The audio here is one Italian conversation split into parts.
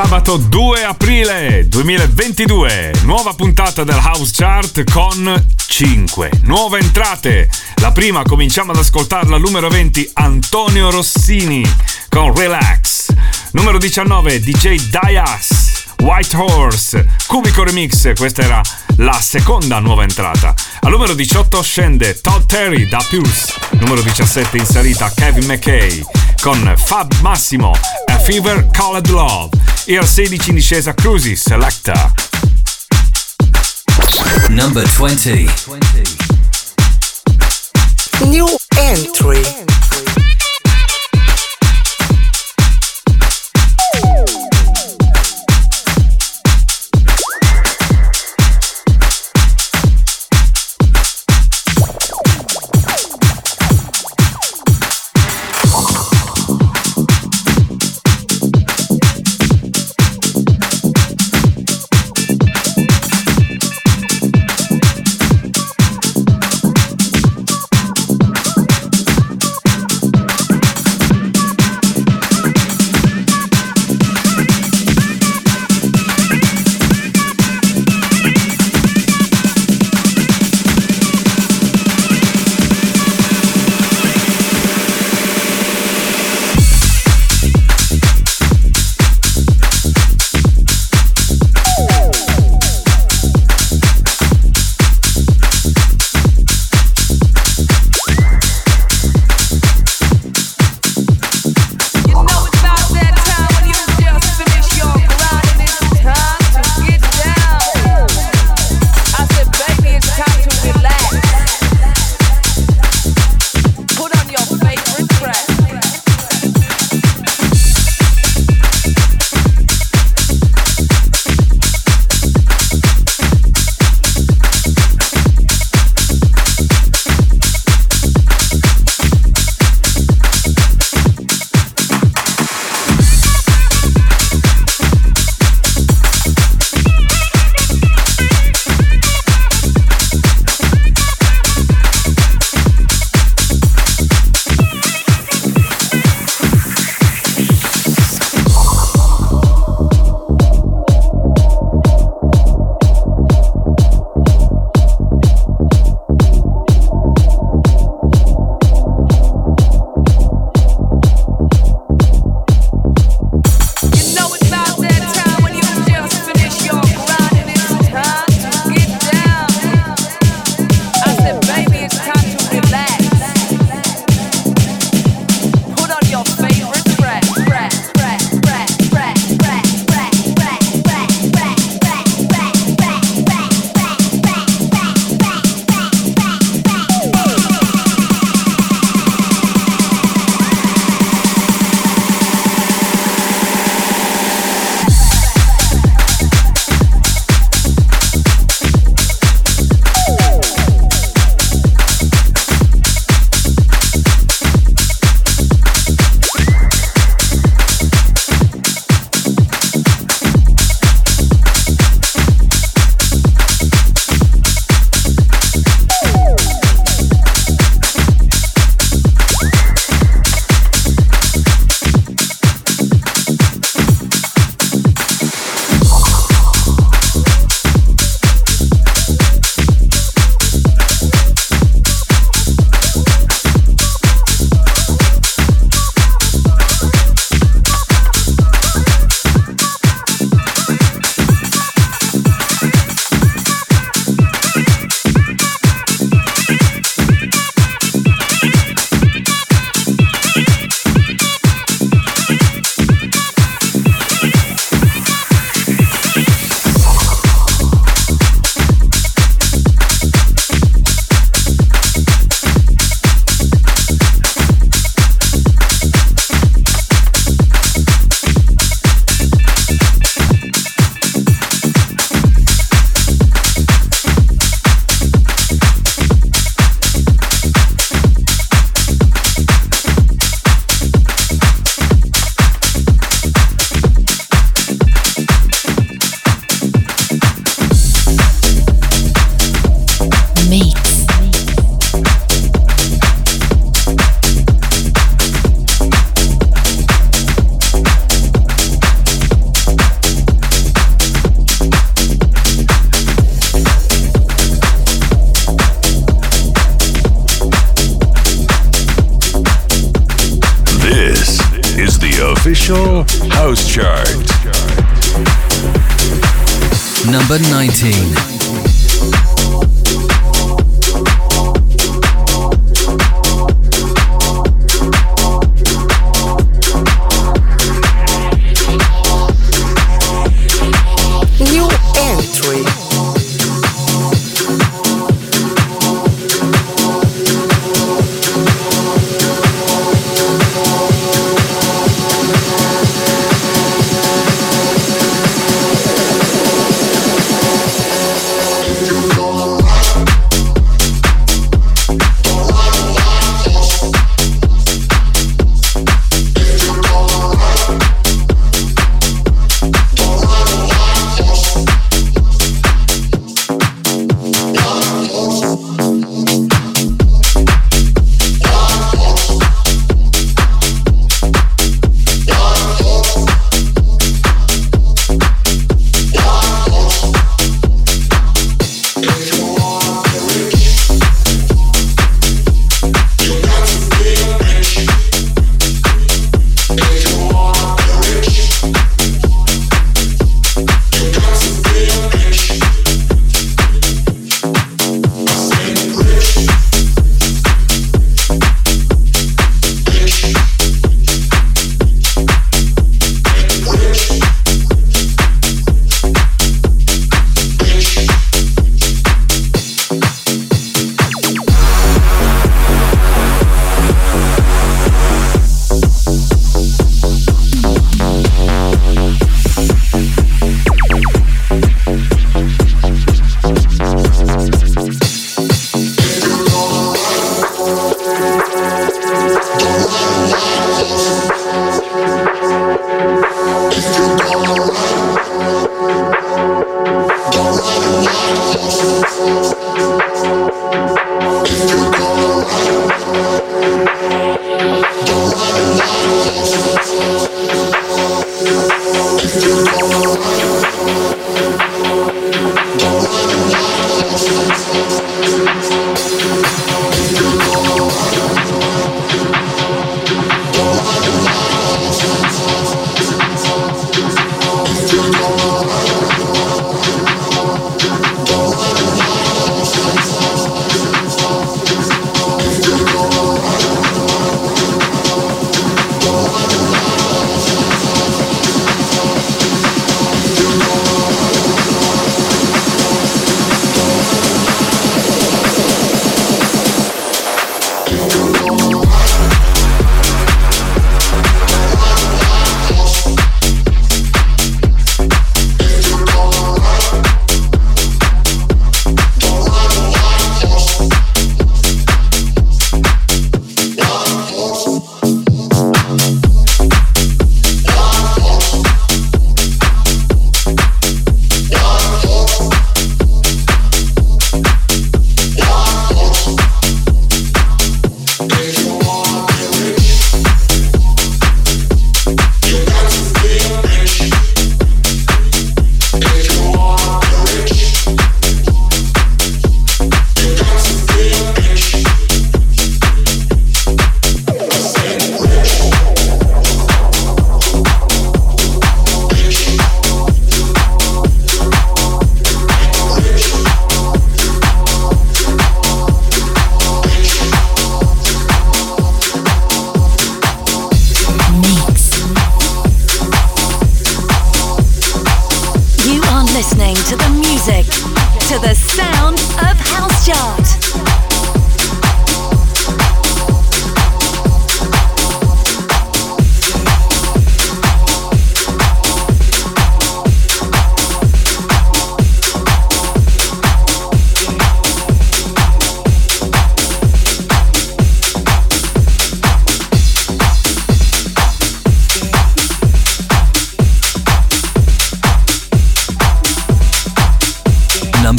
Sabato 2 aprile 2022, nuova puntata del House Chart con 5 nuove entrate. La prima cominciamo ad ascoltarla numero 20 Antonio Rossini con Relax. Numero 19 DJ Dias, White Horse, Cubico Remix, questa era la seconda nuova entrata. Al numero 18 scende Todd Terry da Pulse. Numero 17 in salita Kevin McKay con Fab Massimo, A Fever Called Love. E al 16 in discesa Cruzy Selecta. Number 20. New entry.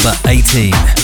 number 18.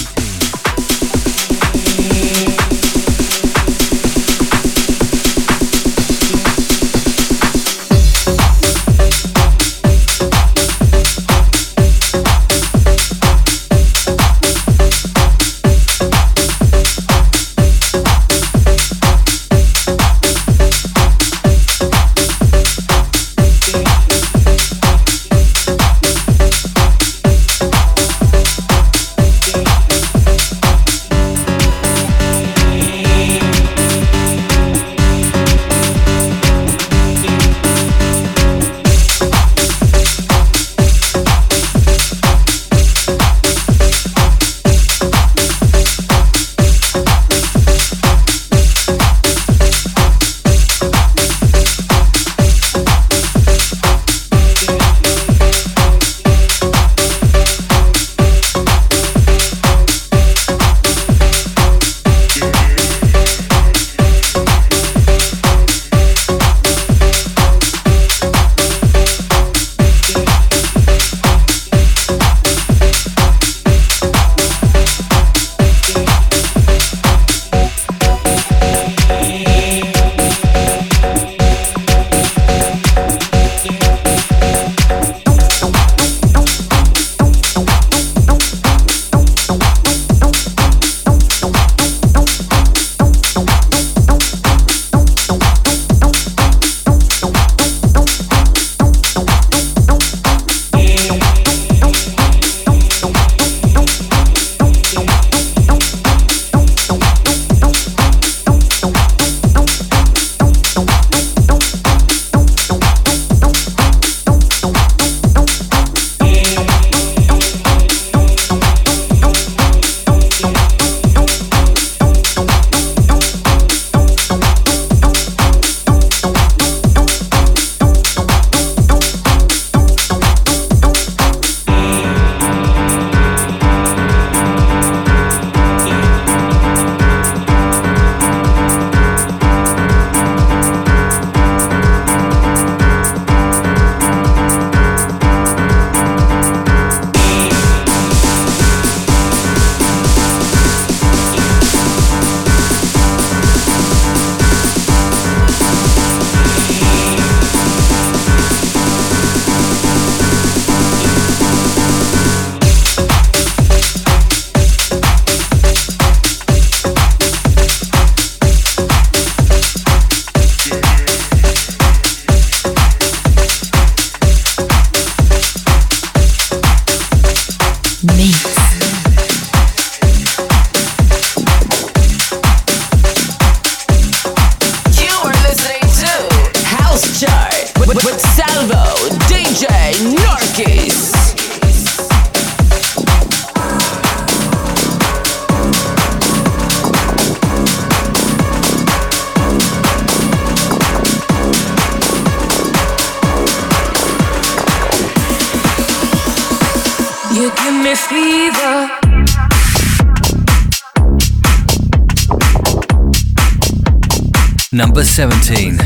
17.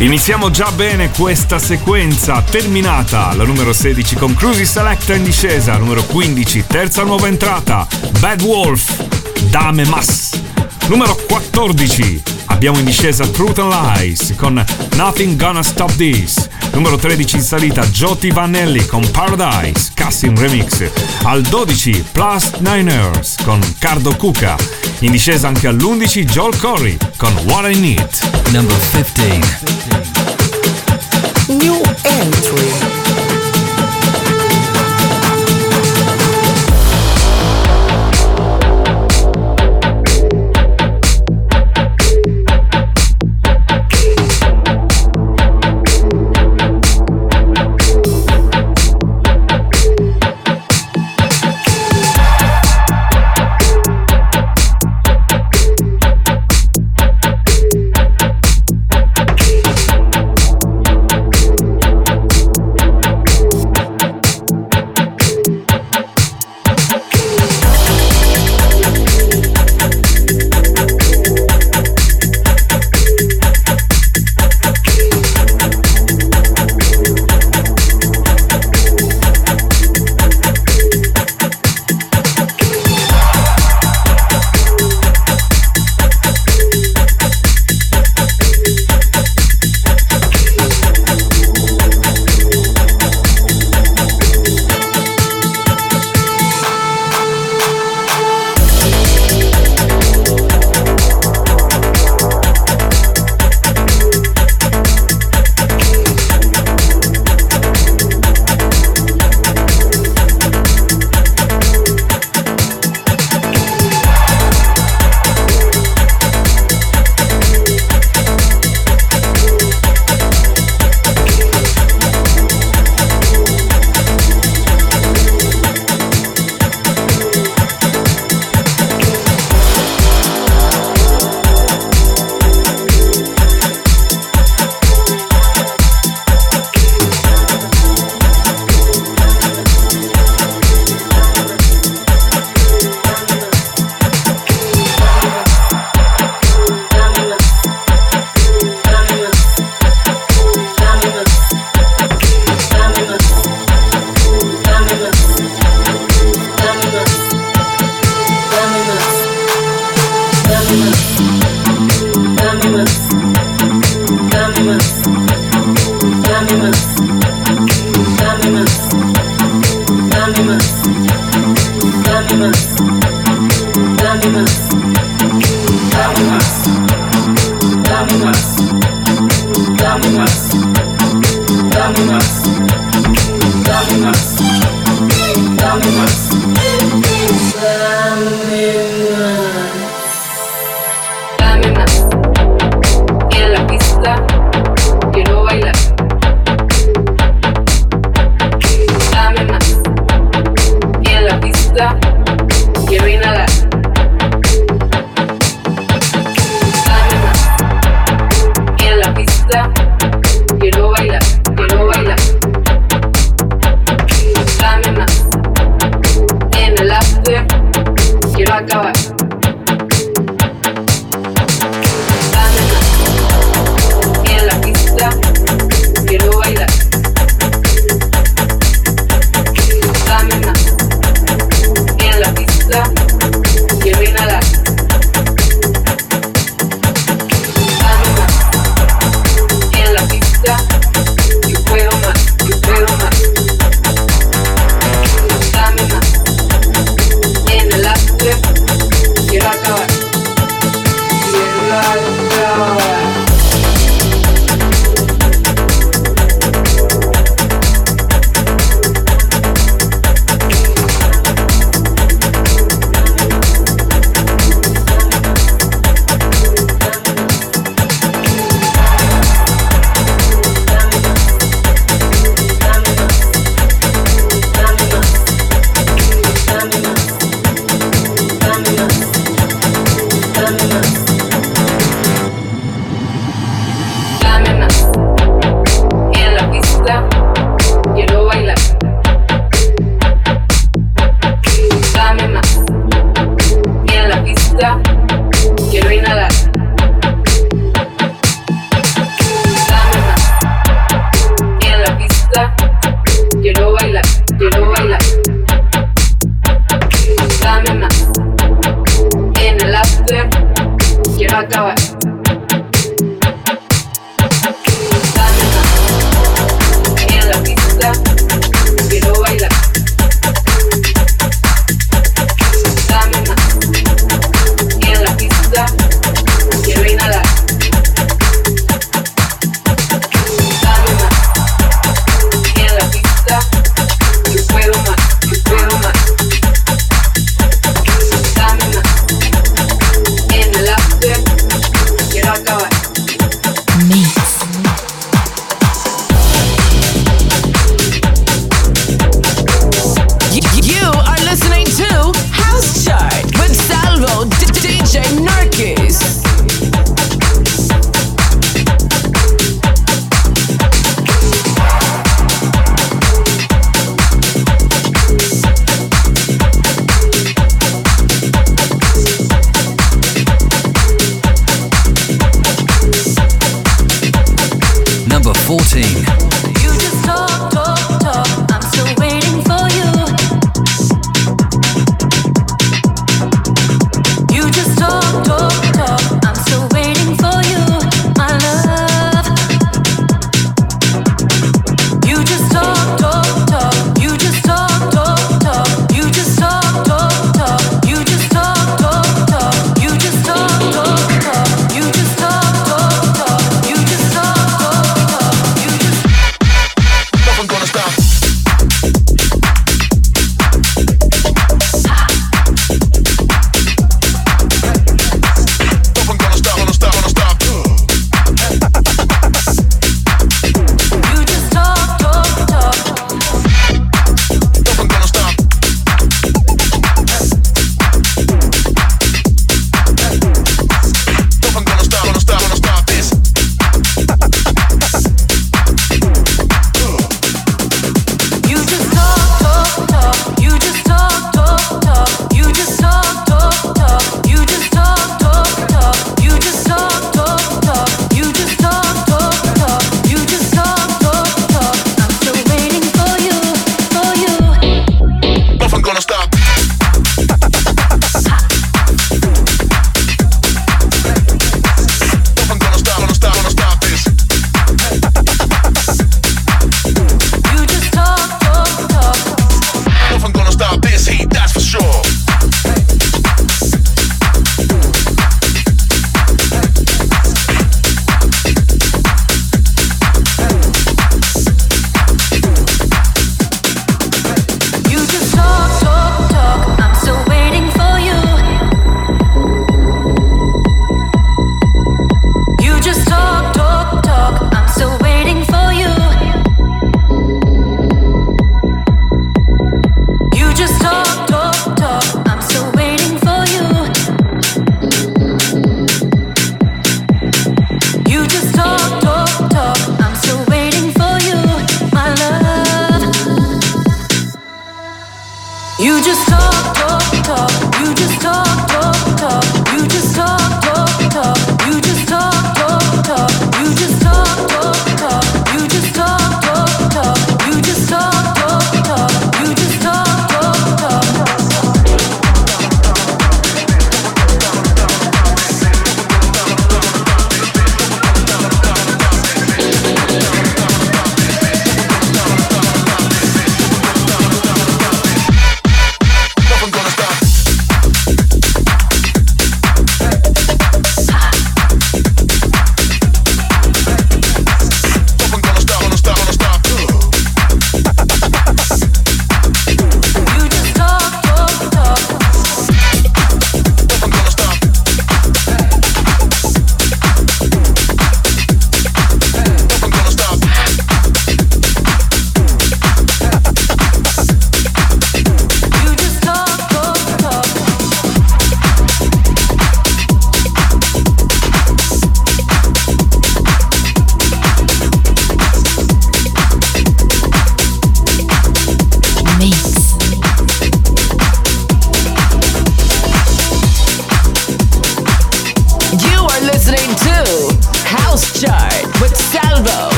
Iniziamo già bene questa sequenza, terminata la numero 16 con Cruisy Selecta in discesa, numero 15, terza nuova entrata, Bad Wolf, Dame Mas. Numero 14, abbiamo in discesa Truth and Lies con Nothing Gonna Stop This. Numero 13 in salita, Joti Vanelli con Paradise, Cassim Remix. Al 12, Plus Niners con Cardo Cuca. In discesa anche all'11, Joel Corey con What I Need. Number 15. New entry.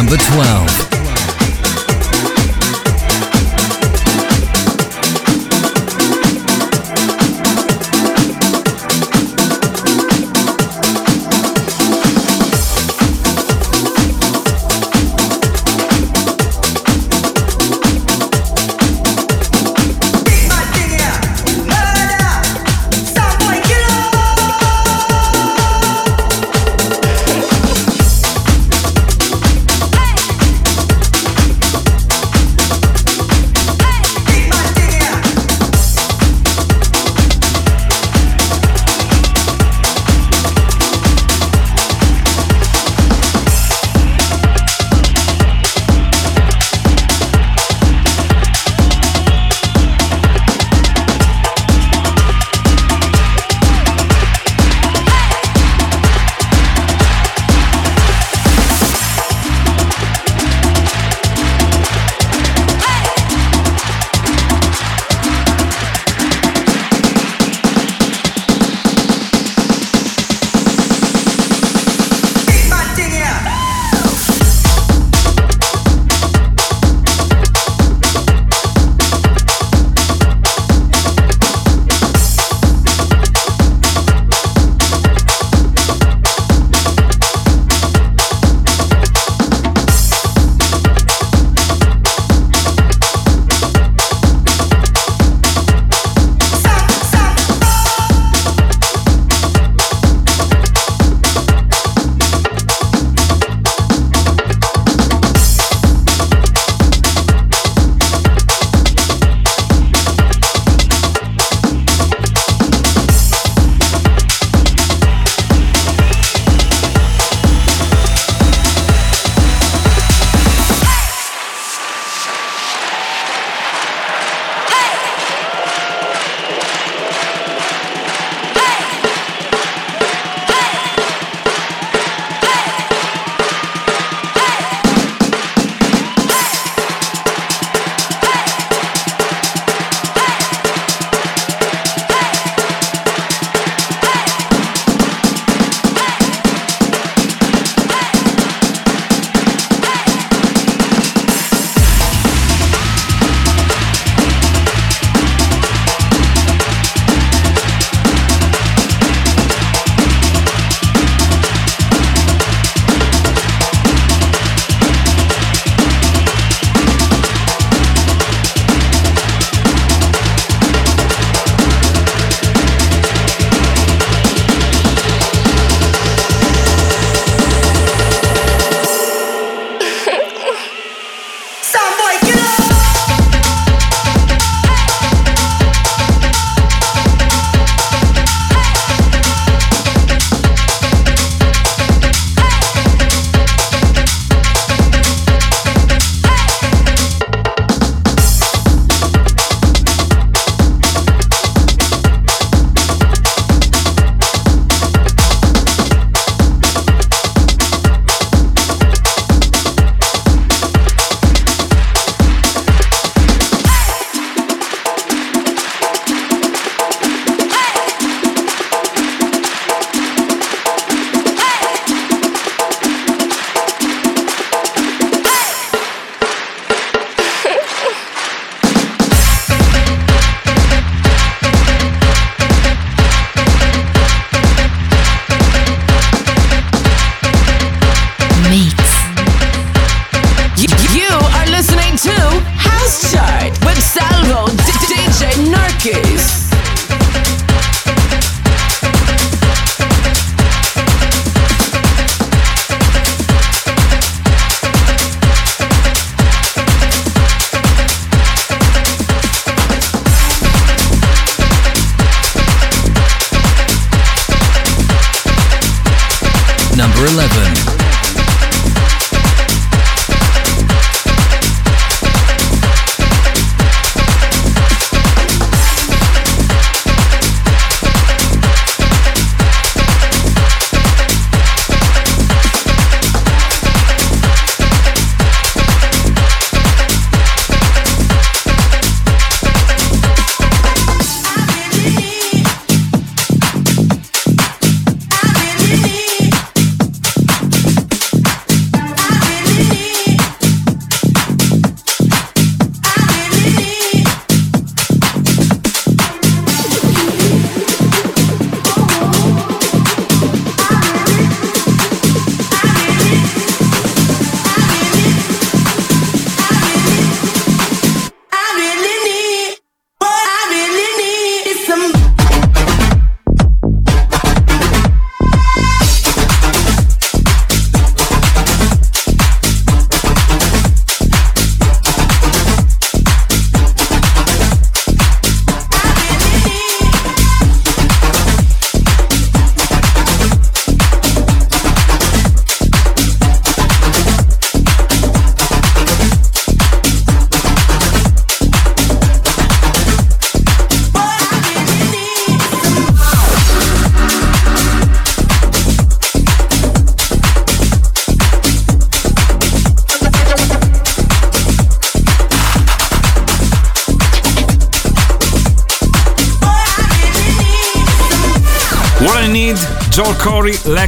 number 12.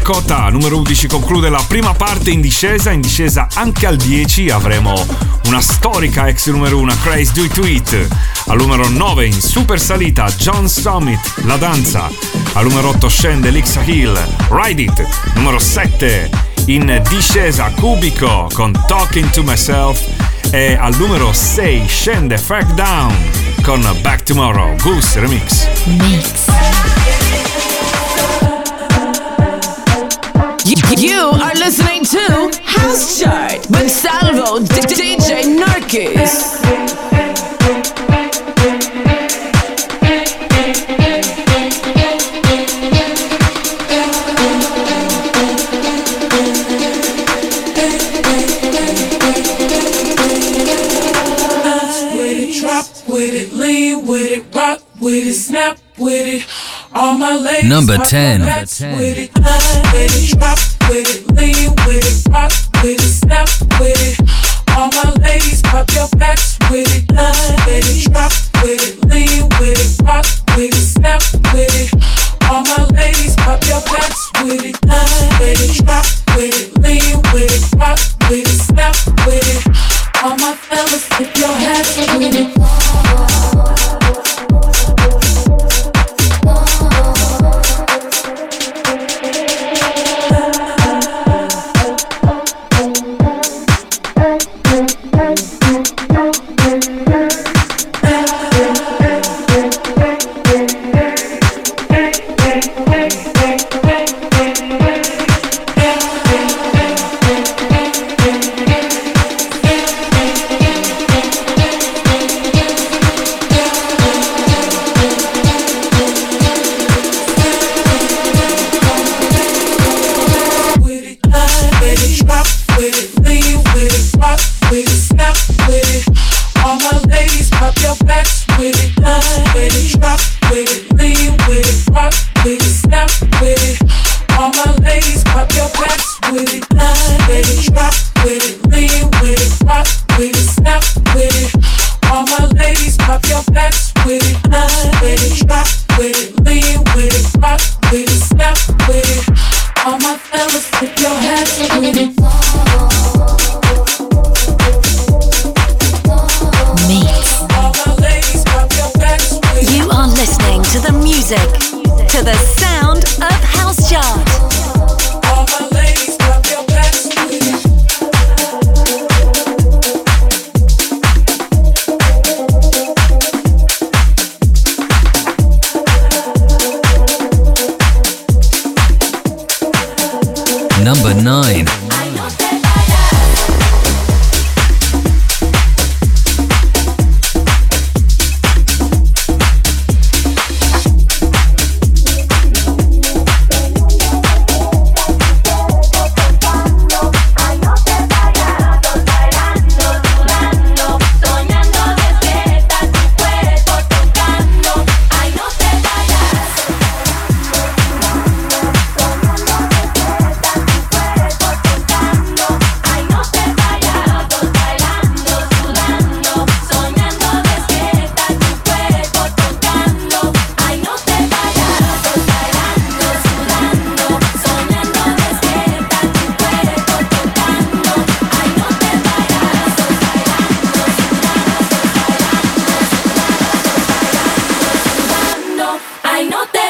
Lekota, numero 11 conclude la prima parte in discesa, in discesa anche al 10 avremo una storica ex numero 1 Crazy Do It, al numero 9 in super salita John Summit, La Danza, al numero 8 scende Lixa Hill, Ride It, numero 7 in discesa Cubico con Talking To Myself e al numero 6 scende Fact Down con Back Tomorrow, Goose Remix. Mix. To House Chart with Salvo DJ Narkis. with it, snap with it. All my ladies Number 10. no te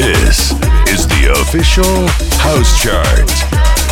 This is the official house chart.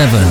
Seven.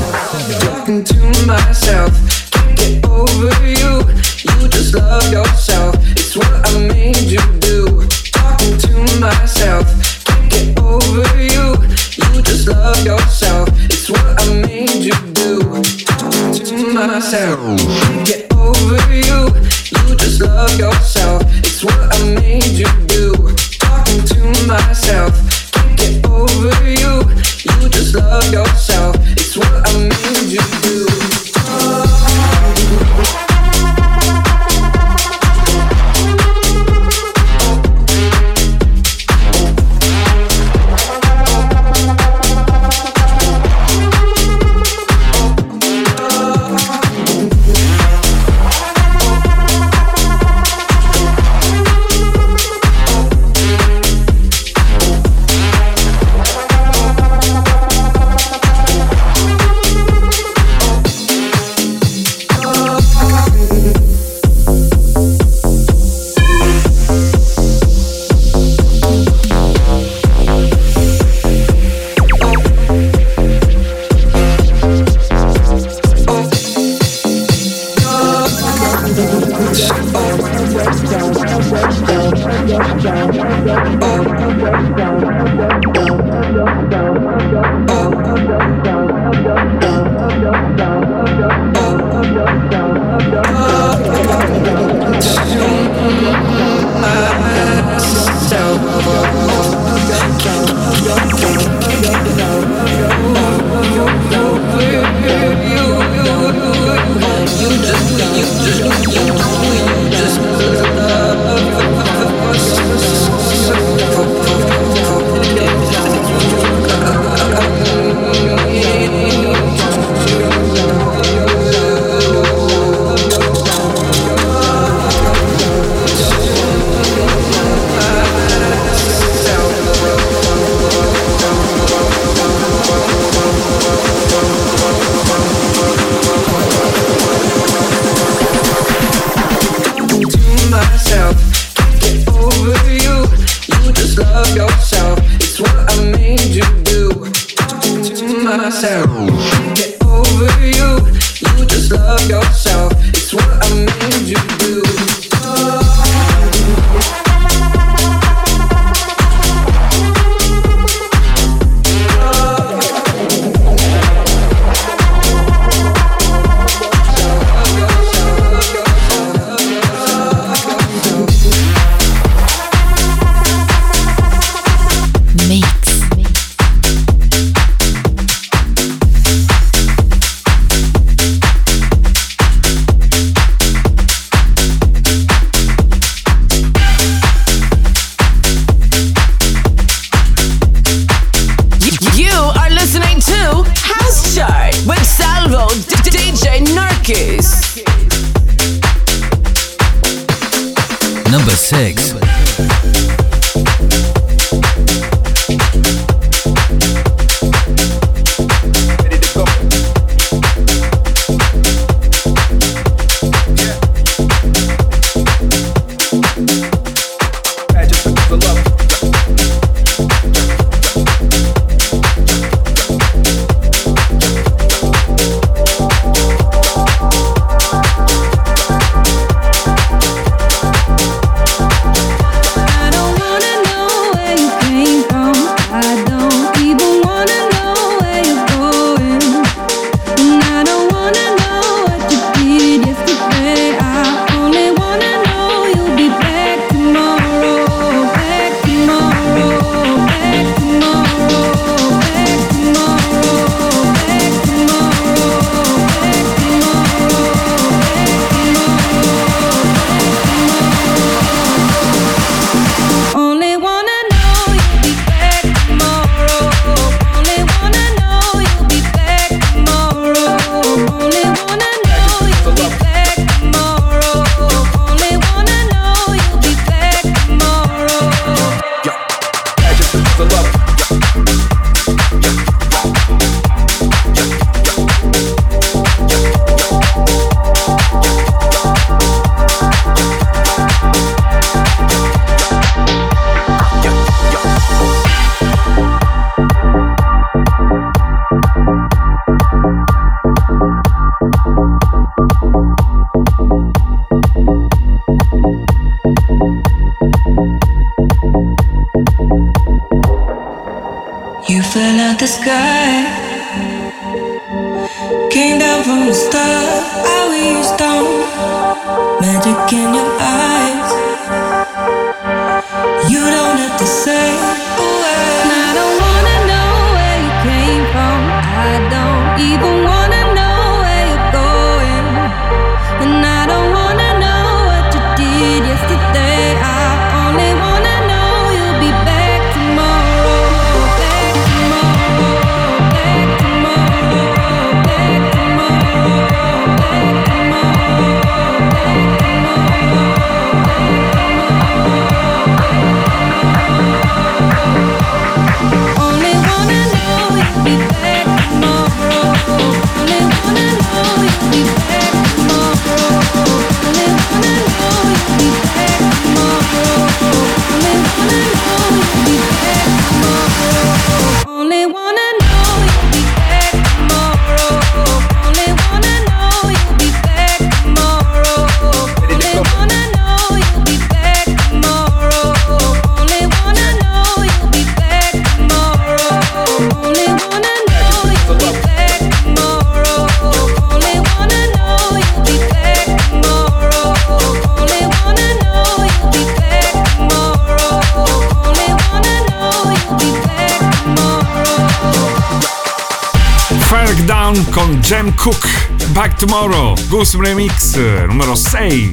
Tomorrow, Goose Remix numero 6.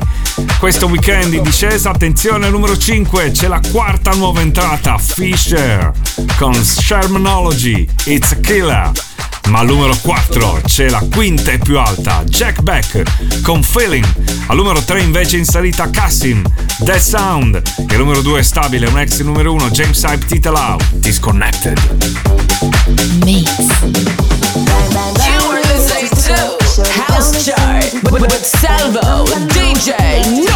Questo weekend in discesa, attenzione numero 5, c'è la quarta nuova entrata, Fisher con Shermanology, It's a Killer. Ma al numero 4 c'è la quinta e più alta, Jack Beck con Feeling. Al numero 3 invece in salita Cassim, Dead Sound. E al numero 2 è stabile, un ex numero 1, James Hype Titalau, Disconnected. Mix. house chart with, with Salvo, DJ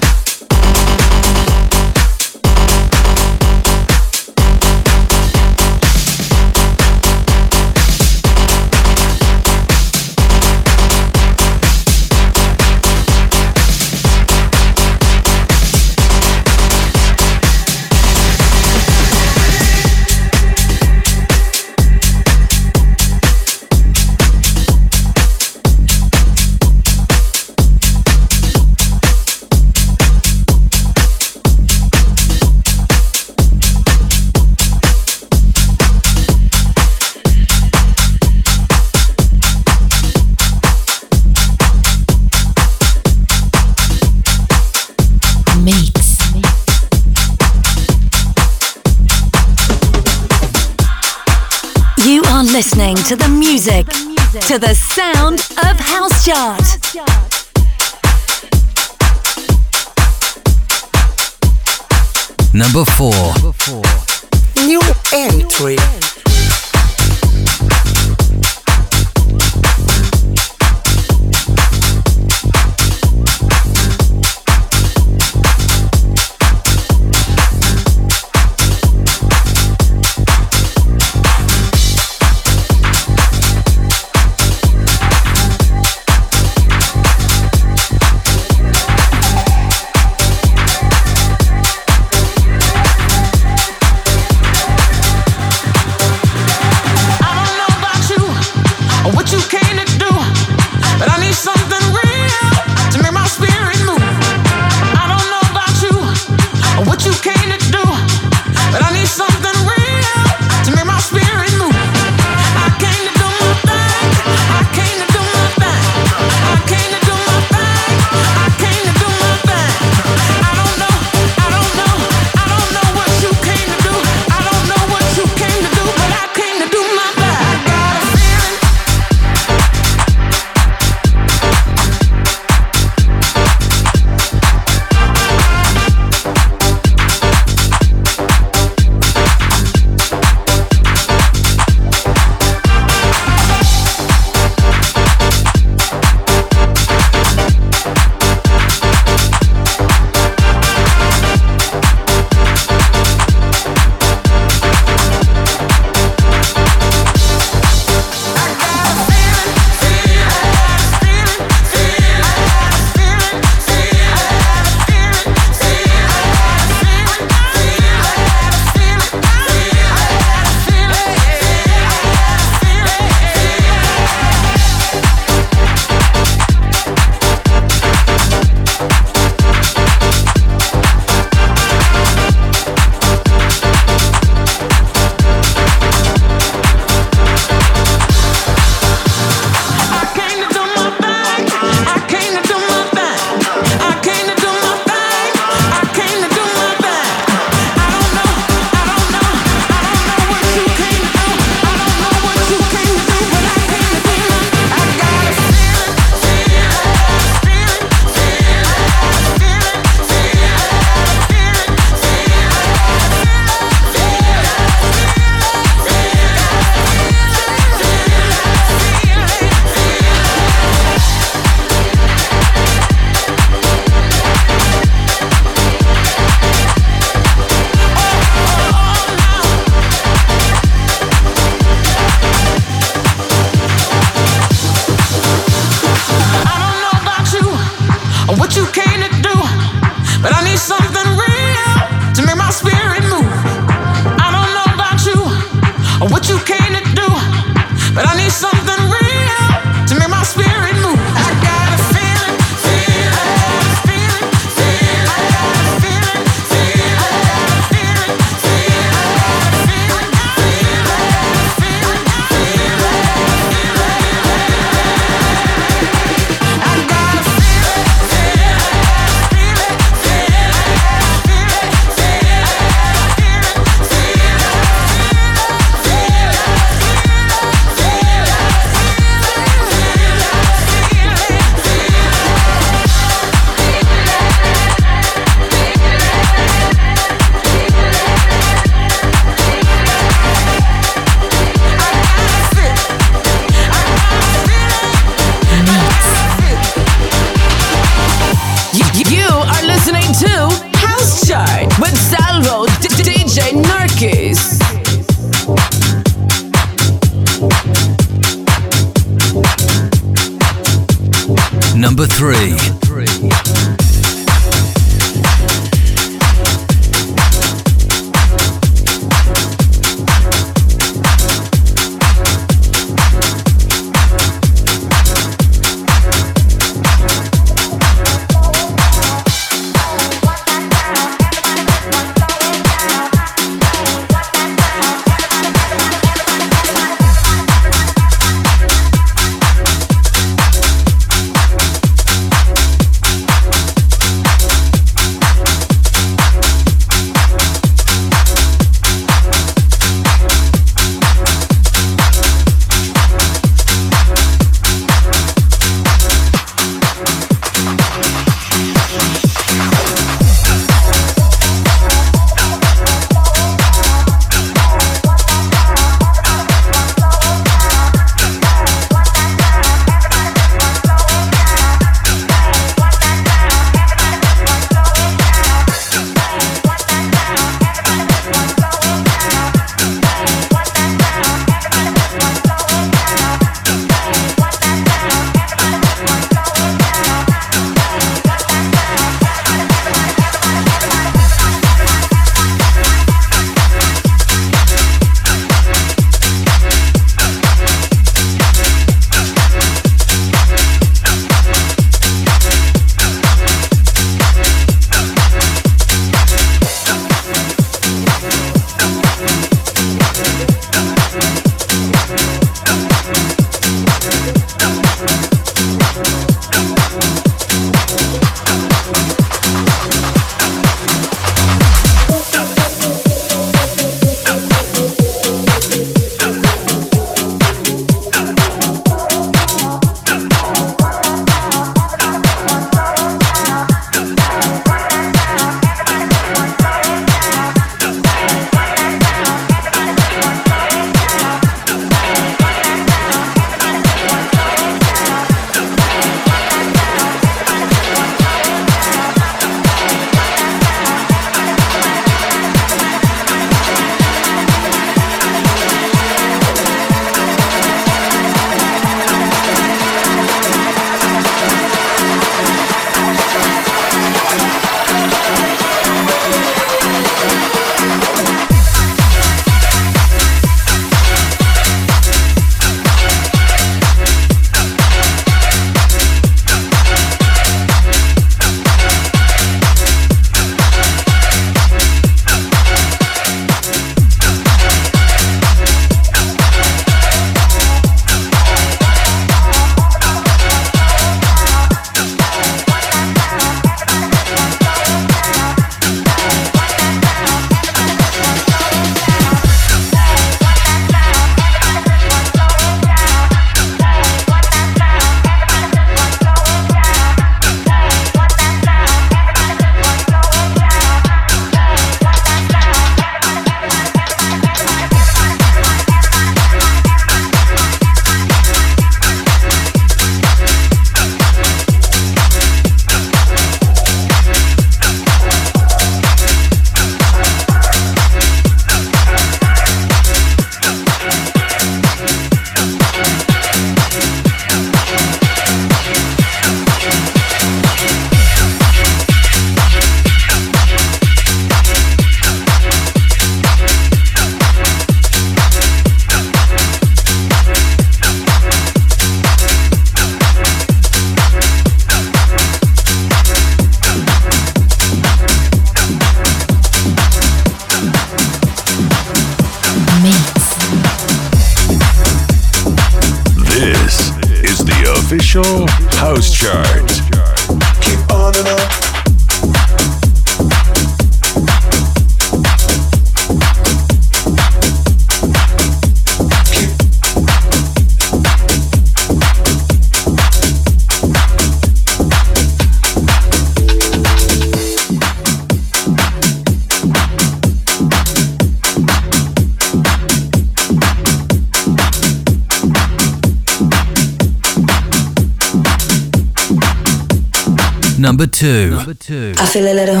Number two. Number two. I feel a little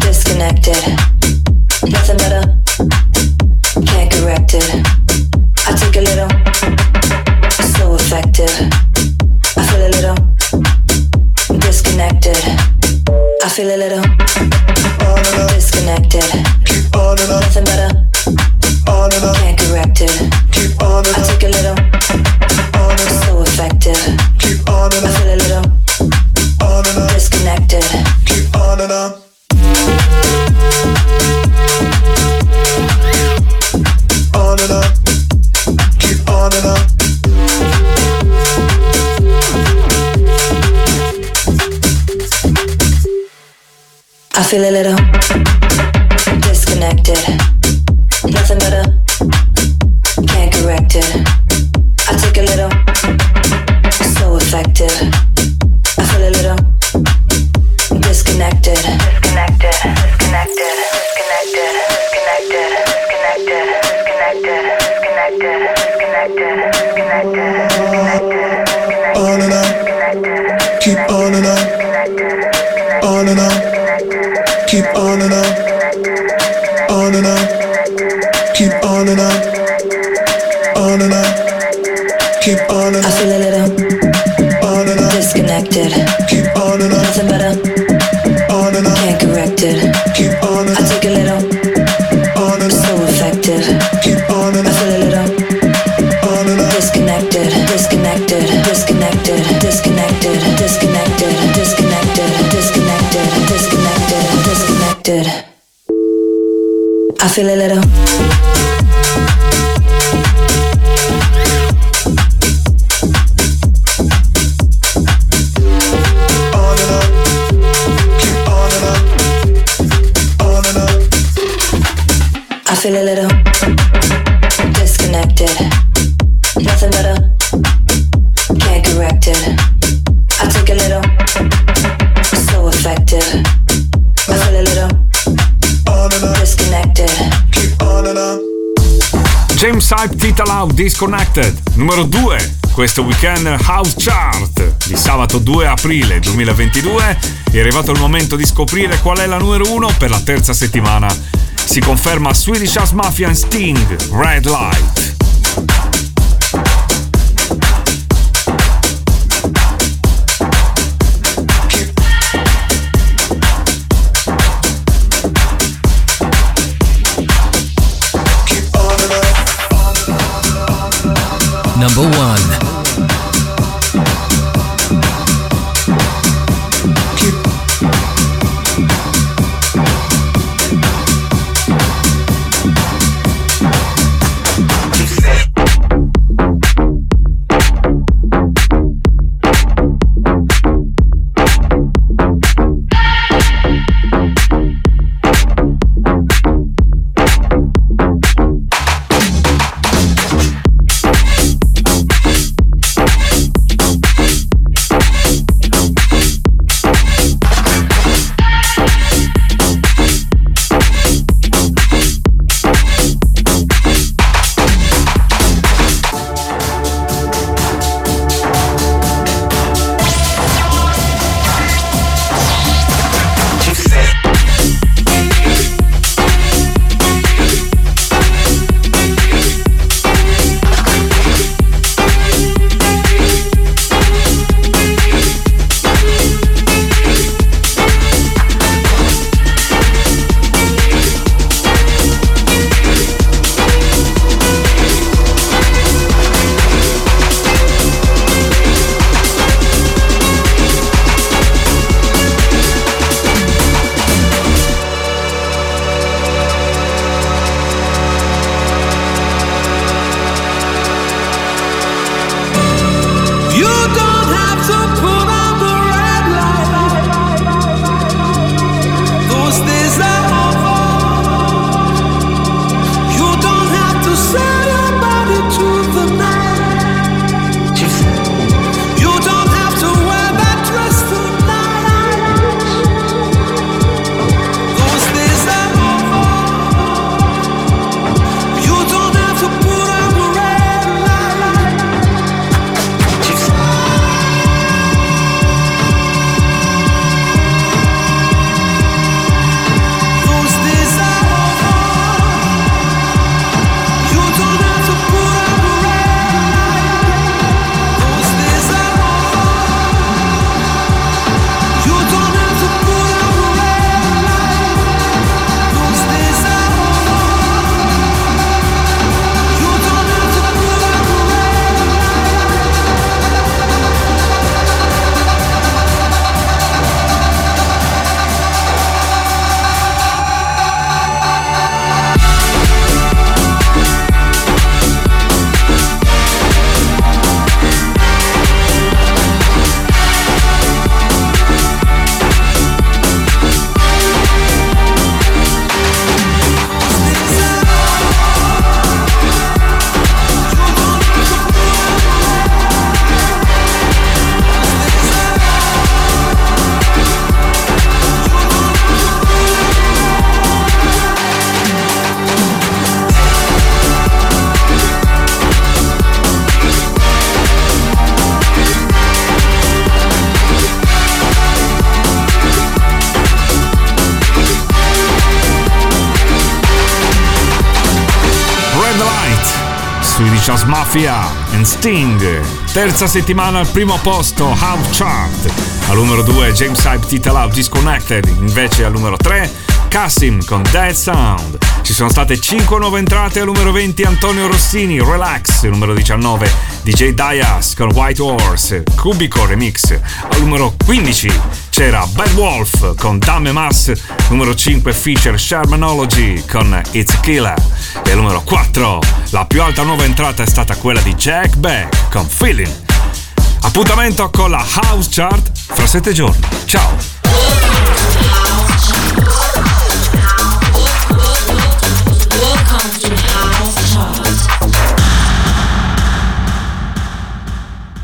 disconnected. feeling Out Disconnected, numero 2, questo weekend House Chart di sabato 2 aprile 2022. È arrivato il momento di scoprire qual è la numero 1 per la terza settimana si conferma Swedish House Mafia and Sting, Red Light. number one. Terza settimana al primo posto, House Chart. Al numero 2 James Hype Tita Love Disconnected. Invece al numero 3 Cassim con Dead Sound. Ci sono state 5 nuove entrate al numero 20 Antonio Rossini, Relax, numero 19 DJ Dias con White Horse, Cubico Remix. Al numero 15 c'era Bad Wolf con Dame Mass, numero 5 Fisher Shermanology con It's Killer. E al numero 4 la più alta nuova entrata è stata quella di Jack Beck con Feeling. Appuntamento con la House Chart fra 7 giorni. Ciao!